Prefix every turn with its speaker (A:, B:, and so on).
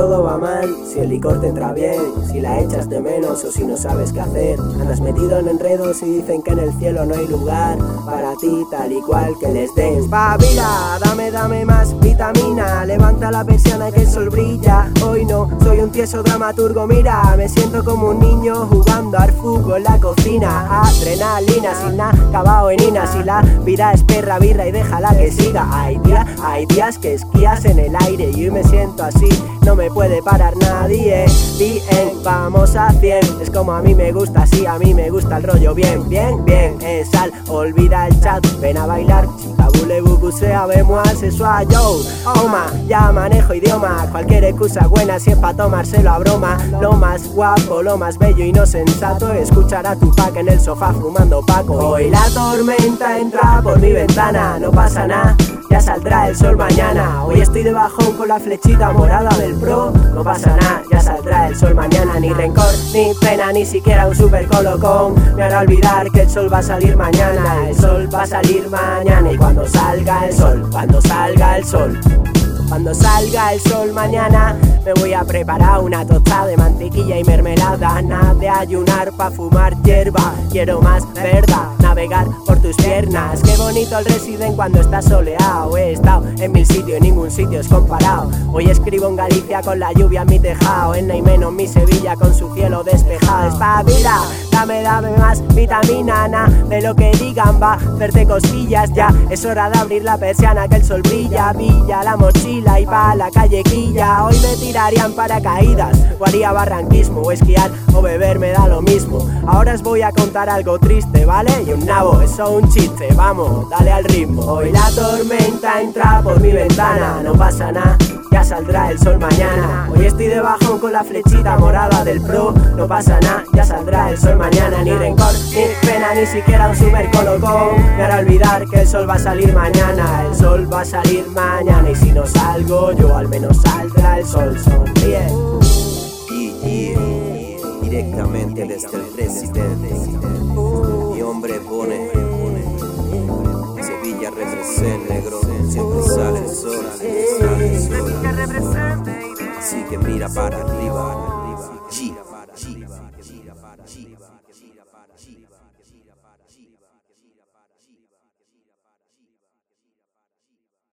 A: todo va mal, si el licor te entra bien, si la echas de menos o si no sabes qué hacer. Andas metido en enredos y dicen que en el cielo no hay lugar para ti, tal y cual que les den. Dame, dame más vitamina, levanta la persiana que el sol brilla. Hoy no soy un tieso dramaturgo, mira, me siento como un niño jugando al fútbol en la cocina. Adrenalina, sin nada, acabado en ina, si la vida es perra, birra y déjala que siga. Hay días, hay días que esquías en el aire y hoy me siento así no me puede parar nadie. Bien, vamos a 100. Es como a mí me gusta, sí, a mí me gusta el rollo. Bien, bien, bien. Es sal, olvida el chat, ven a bailar. Chica, bule, bubu, sea, vemos sexual, yo. Oma, ya manejo idioma. Cualquier excusa buena si es pa' tomárselo a broma. Lo más guapo, lo más bello y no sensato. Escuchar a tu pack en el sofá fumando paco. Hoy la tormenta entra por mi ventana, no pasa nada ya saldrá el sol mañana. Hoy estoy de bajón con la flechita morada del pro. No pasa nada, ya saldrá el sol mañana. Ni rencor, ni pena, ni siquiera un super colocón. Me hará olvidar que el sol va a salir mañana. El sol va a salir mañana. Y cuando salga el sol, cuando salga el sol. Cuando salga el sol mañana me voy a preparar una tostada de mantequilla y mermelada Nada de ayunar pa' fumar hierba Quiero más verdad, por tus piernas. Qué bonito el residen cuando está soleado. He estado en mil sitios y ningún sitio es comparado. Hoy escribo en Galicia con la lluvia en mi tejado. En menos mi Sevilla con su cielo despejado. Espabila, dame, dame más vitamina na, De lo que digan va, hacerte cosquillas ya Es hora de abrir la persiana que el sol brilla Villa la mochila y pa' la callequilla. Hoy me tirarían paracaídas, o haría barranquismo, o esquiar o beber me da lo mismo. Ahora os voy a contar algo triste, ¿vale? Y un nabo, eso un chiste, vamos, dale al ritmo. Hoy la tormenta entra por mi ventana, no pasa nada ya saldrá el sol mañana. Hoy estoy debajo con la flechita morada del pro, no pasa nada, ya saldrá el sol mañana. Ni siquiera un super colocón. Me hará olvidar que el sol va a salir mañana, el sol va a salir mañana. Y si no salgo yo, al menos saldrá el sol, sonríe.
B: Directamente desde el presidente, mi hombre pone. Sevilla representa negro, siempre sale el sol. Así que mira para arriba.